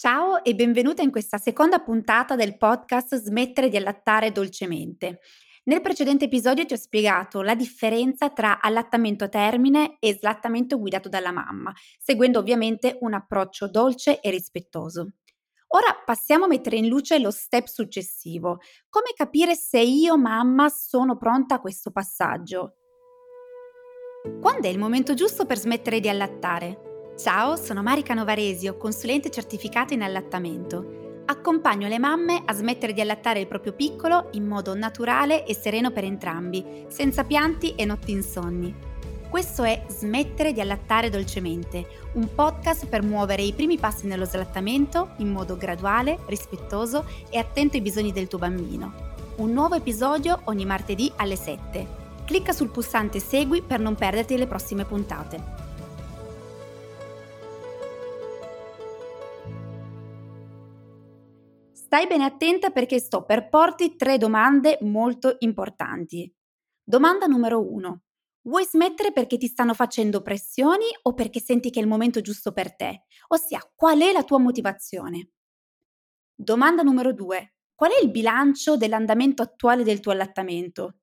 Ciao e benvenuta in questa seconda puntata del podcast Smettere di allattare dolcemente. Nel precedente episodio ti ho spiegato la differenza tra allattamento a termine e slattamento guidato dalla mamma, seguendo ovviamente un approccio dolce e rispettoso. Ora passiamo a mettere in luce lo step successivo, come capire se io mamma sono pronta a questo passaggio. Quando è il momento giusto per smettere di allattare? Ciao, sono Marica Novaresio, consulente certificata in allattamento. Accompagno le mamme a smettere di allattare il proprio piccolo in modo naturale e sereno per entrambi, senza pianti e notti insonni. Questo è Smettere di allattare dolcemente, un podcast per muovere i primi passi nello slattamento in modo graduale, rispettoso e attento ai bisogni del tuo bambino. Un nuovo episodio ogni martedì alle 7. Clicca sul pulsante Segui per non perderti le prossime puntate. Stai bene attenta perché sto per porti tre domande molto importanti. Domanda numero uno. Vuoi smettere perché ti stanno facendo pressioni o perché senti che è il momento giusto per te? Ossia, qual è la tua motivazione? Domanda numero due. Qual è il bilancio dell'andamento attuale del tuo allattamento?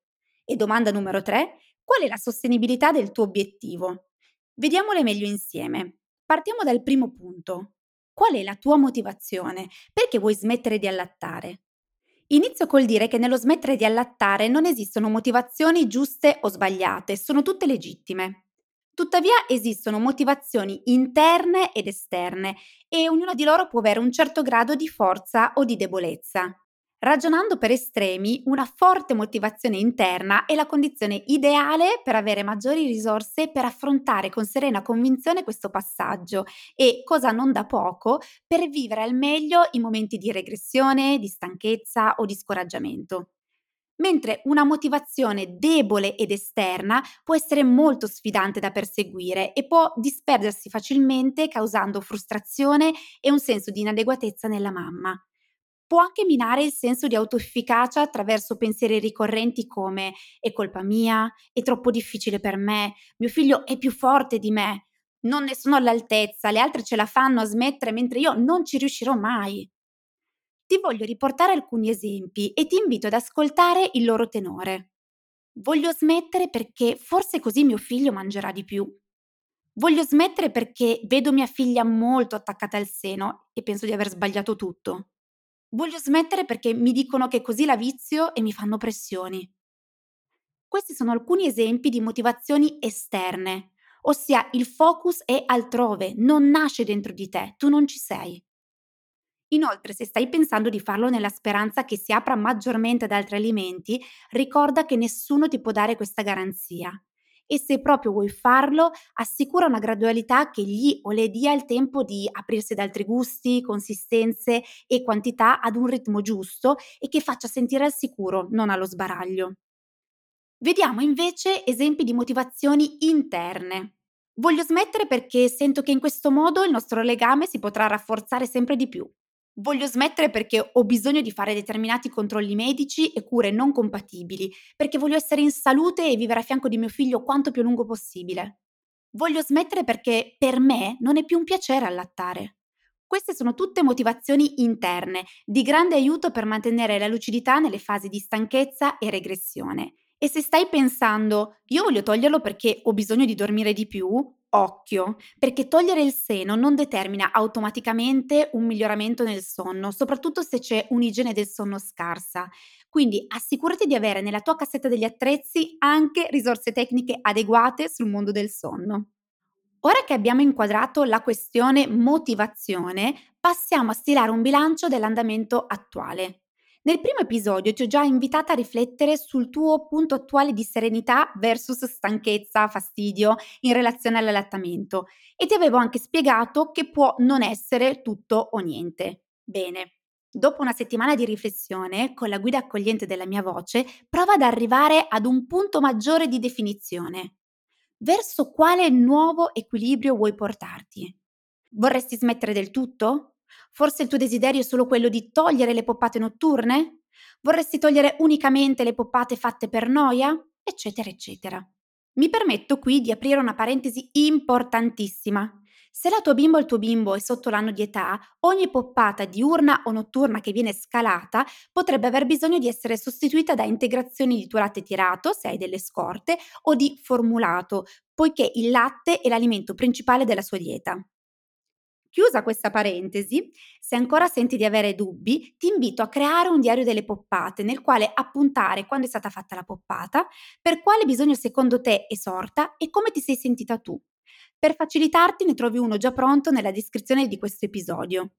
E domanda numero tre. Qual è la sostenibilità del tuo obiettivo? Vediamole meglio insieme. Partiamo dal primo punto. Qual è la tua motivazione? Perché vuoi smettere di allattare? Inizio col dire che nello smettere di allattare non esistono motivazioni giuste o sbagliate, sono tutte legittime. Tuttavia esistono motivazioni interne ed esterne e ognuna di loro può avere un certo grado di forza o di debolezza. Ragionando per estremi, una forte motivazione interna è la condizione ideale per avere maggiori risorse per affrontare con serena convinzione questo passaggio e, cosa non da poco, per vivere al meglio i momenti di regressione, di stanchezza o di scoraggiamento. Mentre una motivazione debole ed esterna può essere molto sfidante da perseguire e può disperdersi facilmente causando frustrazione e un senso di inadeguatezza nella mamma può anche minare il senso di autoefficacia attraverso pensieri ricorrenti come è colpa mia, è troppo difficile per me, mio figlio è più forte di me, non ne sono all'altezza, le altre ce la fanno a smettere mentre io non ci riuscirò mai. Ti voglio riportare alcuni esempi e ti invito ad ascoltare il loro tenore. Voglio smettere perché forse così mio figlio mangerà di più. Voglio smettere perché vedo mia figlia molto attaccata al seno e penso di aver sbagliato tutto. Voglio smettere perché mi dicono che così la vizio e mi fanno pressioni. Questi sono alcuni esempi di motivazioni esterne, ossia il focus è altrove, non nasce dentro di te, tu non ci sei. Inoltre, se stai pensando di farlo nella speranza che si apra maggiormente ad altri alimenti, ricorda che nessuno ti può dare questa garanzia e se proprio vuoi farlo, assicura una gradualità che gli o le dia il tempo di aprirsi ad altri gusti, consistenze e quantità ad un ritmo giusto e che faccia sentire al sicuro, non allo sbaraglio. Vediamo invece esempi di motivazioni interne. Voglio smettere perché sento che in questo modo il nostro legame si potrà rafforzare sempre di più. Voglio smettere perché ho bisogno di fare determinati controlli medici e cure non compatibili, perché voglio essere in salute e vivere a fianco di mio figlio quanto più a lungo possibile. Voglio smettere perché per me non è più un piacere allattare. Queste sono tutte motivazioni interne, di grande aiuto per mantenere la lucidità nelle fasi di stanchezza e regressione. E se stai pensando, io voglio toglierlo perché ho bisogno di dormire di più, Occhio, perché togliere il seno non determina automaticamente un miglioramento nel sonno, soprattutto se c'è un'igiene del sonno scarsa. Quindi assicurati di avere nella tua cassetta degli attrezzi anche risorse tecniche adeguate sul mondo del sonno. Ora che abbiamo inquadrato la questione motivazione, passiamo a stilare un bilancio dell'andamento attuale. Nel primo episodio ti ho già invitata a riflettere sul tuo punto attuale di serenità versus stanchezza, fastidio in relazione all'allattamento e ti avevo anche spiegato che può non essere tutto o niente. Bene, dopo una settimana di riflessione, con la guida accogliente della mia voce, prova ad arrivare ad un punto maggiore di definizione. Verso quale nuovo equilibrio vuoi portarti? Vorresti smettere del tutto? Forse il tuo desiderio è solo quello di togliere le poppate notturne? Vorresti togliere unicamente le poppate fatte per noia? Eccetera, eccetera. Mi permetto qui di aprire una parentesi importantissima. Se la tua bimba o il tuo bimbo è sotto l'anno di età, ogni poppata diurna o notturna che viene scalata potrebbe aver bisogno di essere sostituita da integrazioni di tuo latte tirato, se hai delle scorte, o di formulato, poiché il latte è l'alimento principale della sua dieta. Chiusa questa parentesi, se ancora senti di avere dubbi, ti invito a creare un diario delle poppate nel quale appuntare quando è stata fatta la poppata, per quale bisogno secondo te è sorta e come ti sei sentita tu. Per facilitarti ne trovi uno già pronto nella descrizione di questo episodio.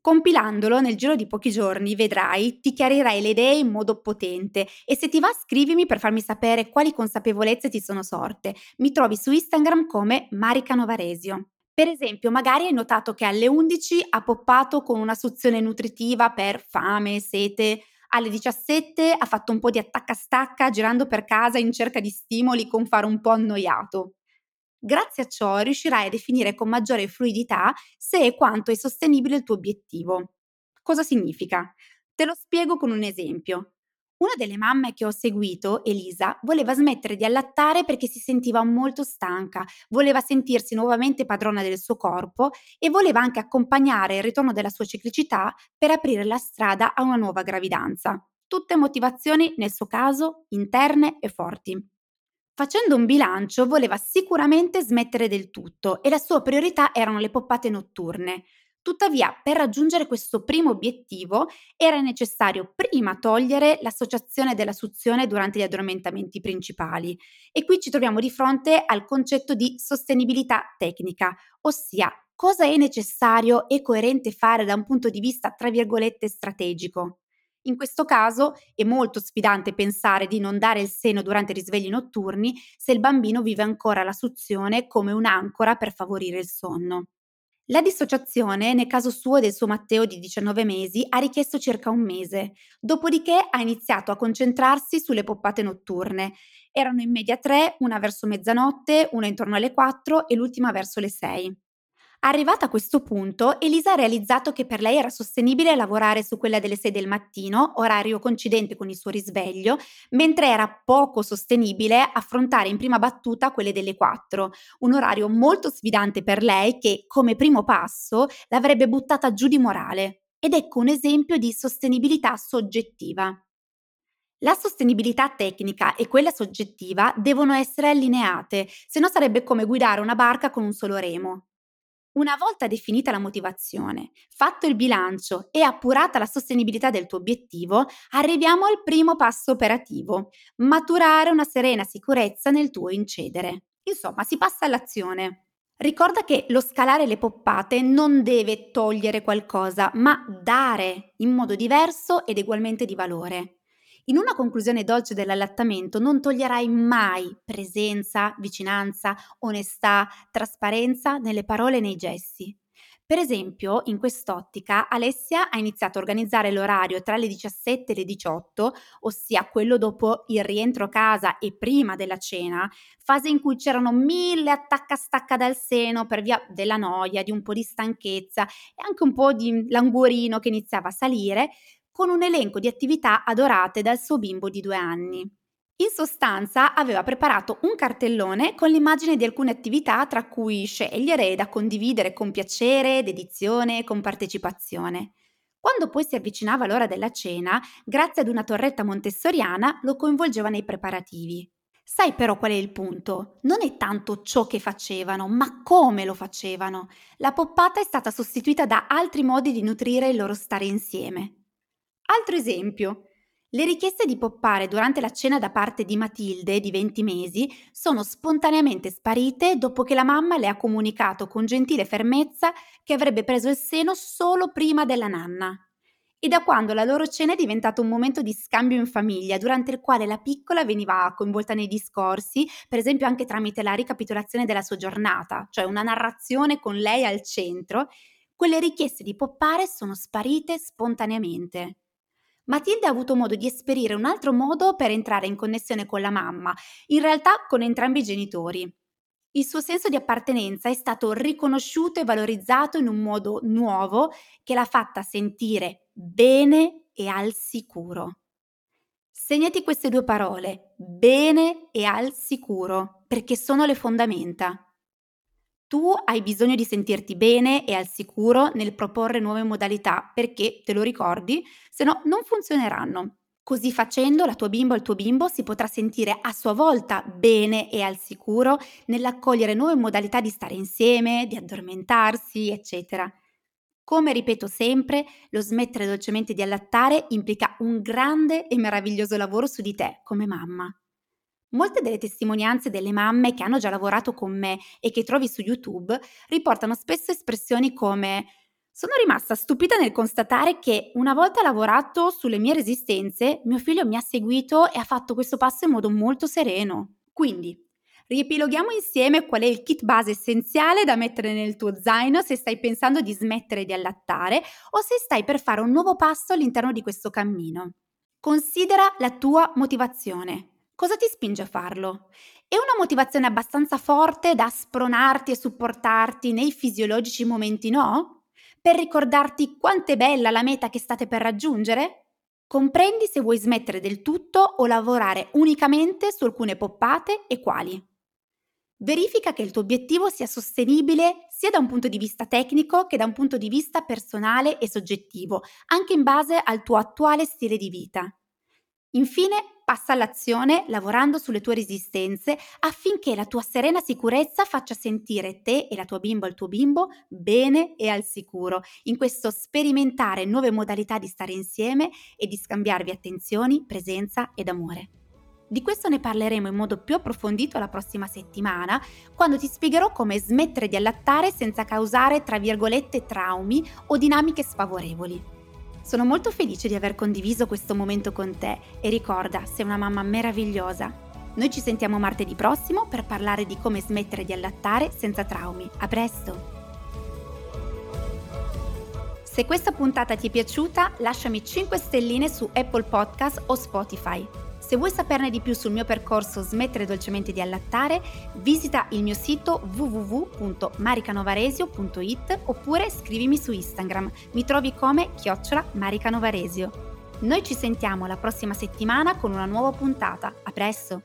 Compilandolo nel giro di pochi giorni, vedrai, ti chiarirai le idee in modo potente e se ti va scrivimi per farmi sapere quali consapevolezze ti sono sorte. Mi trovi su Instagram come Marica Novaresio. Per esempio, magari hai notato che alle 11 ha poppato con una suzione nutritiva per fame, sete, alle 17 ha fatto un po' di attacca-stacca girando per casa in cerca di stimoli con fare un po' annoiato. Grazie a ciò riuscirai a definire con maggiore fluidità se e quanto è sostenibile il tuo obiettivo. Cosa significa? Te lo spiego con un esempio. Una delle mamme che ho seguito, Elisa, voleva smettere di allattare perché si sentiva molto stanca, voleva sentirsi nuovamente padrona del suo corpo e voleva anche accompagnare il ritorno della sua ciclicità per aprire la strada a una nuova gravidanza. Tutte motivazioni, nel suo caso, interne e forti. Facendo un bilancio voleva sicuramente smettere del tutto e la sua priorità erano le poppate notturne. Tuttavia, per raggiungere questo primo obiettivo era necessario prima togliere l'associazione della suzione durante gli addormentamenti principali e qui ci troviamo di fronte al concetto di sostenibilità tecnica, ossia cosa è necessario e coerente fare da un punto di vista, tra virgolette, strategico. In questo caso è molto sfidante pensare di non dare il seno durante i risvegli notturni se il bambino vive ancora la suzione come un'ancora per favorire il sonno. La dissociazione, nel caso suo e del suo Matteo di 19 mesi, ha richiesto circa un mese, dopodiché ha iniziato a concentrarsi sulle poppate notturne. Erano in media tre, una verso mezzanotte, una intorno alle 4 e l'ultima verso le 6. Arrivata a questo punto, Elisa ha realizzato che per lei era sostenibile lavorare su quella delle 6 del mattino, orario coincidente con il suo risveglio, mentre era poco sostenibile affrontare in prima battuta quelle delle 4, un orario molto sfidante per lei che, come primo passo, l'avrebbe buttata giù di morale. Ed ecco un esempio di sostenibilità soggettiva. La sostenibilità tecnica e quella soggettiva devono essere allineate, se no sarebbe come guidare una barca con un solo remo. Una volta definita la motivazione, fatto il bilancio e appurata la sostenibilità del tuo obiettivo, arriviamo al primo passo operativo, maturare una serena sicurezza nel tuo incedere. Insomma, si passa all'azione. Ricorda che lo scalare le poppate non deve togliere qualcosa, ma dare in modo diverso ed ugualmente di valore. In una conclusione dolce dell'allattamento non toglierai mai presenza, vicinanza, onestà, trasparenza nelle parole e nei gesti. Per esempio, in quest'ottica, Alessia ha iniziato a organizzare l'orario tra le 17 e le 18, ossia quello dopo il rientro a casa e prima della cena, fase in cui c'erano mille attacca-stacca dal seno per via della noia, di un po' di stanchezza e anche un po' di languorino che iniziava a salire, con un elenco di attività adorate dal suo bimbo di due anni. In sostanza aveva preparato un cartellone con l'immagine di alcune attività tra cui scegliere da condividere con piacere, dedizione e con partecipazione. Quando poi si avvicinava l'ora della cena, grazie ad una torretta montessoriana lo coinvolgeva nei preparativi. Sai però qual è il punto? Non è tanto ciò che facevano, ma come lo facevano. La poppata è stata sostituita da altri modi di nutrire il loro stare insieme. Altro esempio. Le richieste di poppare durante la cena da parte di Matilde, di 20 mesi, sono spontaneamente sparite dopo che la mamma le ha comunicato con gentile fermezza che avrebbe preso il seno solo prima della nanna. E da quando la loro cena è diventato un momento di scambio in famiglia, durante il quale la piccola veniva coinvolta nei discorsi, per esempio anche tramite la ricapitolazione della sua giornata, cioè una narrazione con lei al centro, quelle richieste di poppare sono sparite spontaneamente. Matilde ha avuto modo di esperire un altro modo per entrare in connessione con la mamma, in realtà con entrambi i genitori. Il suo senso di appartenenza è stato riconosciuto e valorizzato in un modo nuovo che l'ha fatta sentire bene e al sicuro. Segnati queste due parole, bene e al sicuro, perché sono le fondamenta. Tu hai bisogno di sentirti bene e al sicuro nel proporre nuove modalità perché, te lo ricordi, se no non funzioneranno. Così facendo la tua bimba o il tuo bimbo si potrà sentire a sua volta bene e al sicuro nell'accogliere nuove modalità di stare insieme, di addormentarsi, eccetera. Come ripeto sempre, lo smettere dolcemente di allattare implica un grande e meraviglioso lavoro su di te come mamma. Molte delle testimonianze delle mamme che hanno già lavorato con me e che trovi su YouTube riportano spesso espressioni come sono rimasta stupita nel constatare che una volta lavorato sulle mie resistenze, mio figlio mi ha seguito e ha fatto questo passo in modo molto sereno. Quindi, riepiloghiamo insieme qual è il kit base essenziale da mettere nel tuo zaino se stai pensando di smettere di allattare o se stai per fare un nuovo passo all'interno di questo cammino. Considera la tua motivazione. Cosa ti spinge a farlo? È una motivazione abbastanza forte da spronarti e supportarti nei fisiologici momenti no? Per ricordarti quanto è bella la meta che state per raggiungere? Comprendi se vuoi smettere del tutto o lavorare unicamente su alcune poppate e quali. Verifica che il tuo obiettivo sia sostenibile sia da un punto di vista tecnico che da un punto di vista personale e soggettivo, anche in base al tuo attuale stile di vita. Infine, passa all'azione lavorando sulle tue resistenze affinché la tua serena sicurezza faccia sentire te e la tua bimba il tuo bimbo bene e al sicuro in questo sperimentare nuove modalità di stare insieme e di scambiarvi attenzioni, presenza ed amore. Di questo ne parleremo in modo più approfondito la prossima settimana, quando ti spiegherò come smettere di allattare senza causare, tra virgolette, traumi o dinamiche sfavorevoli. Sono molto felice di aver condiviso questo momento con te e ricorda, sei una mamma meravigliosa. Noi ci sentiamo martedì prossimo per parlare di come smettere di allattare senza traumi. A presto! Se questa puntata ti è piaciuta, lasciami 5 stelline su Apple Podcast o Spotify. Se vuoi saperne di più sul mio percorso Smettere dolcemente di allattare, visita il mio sito www.maricanovaresio.it oppure scrivimi su Instagram. Mi trovi come chiocciola Maricanovaresio. Noi ci sentiamo la prossima settimana con una nuova puntata. A presto!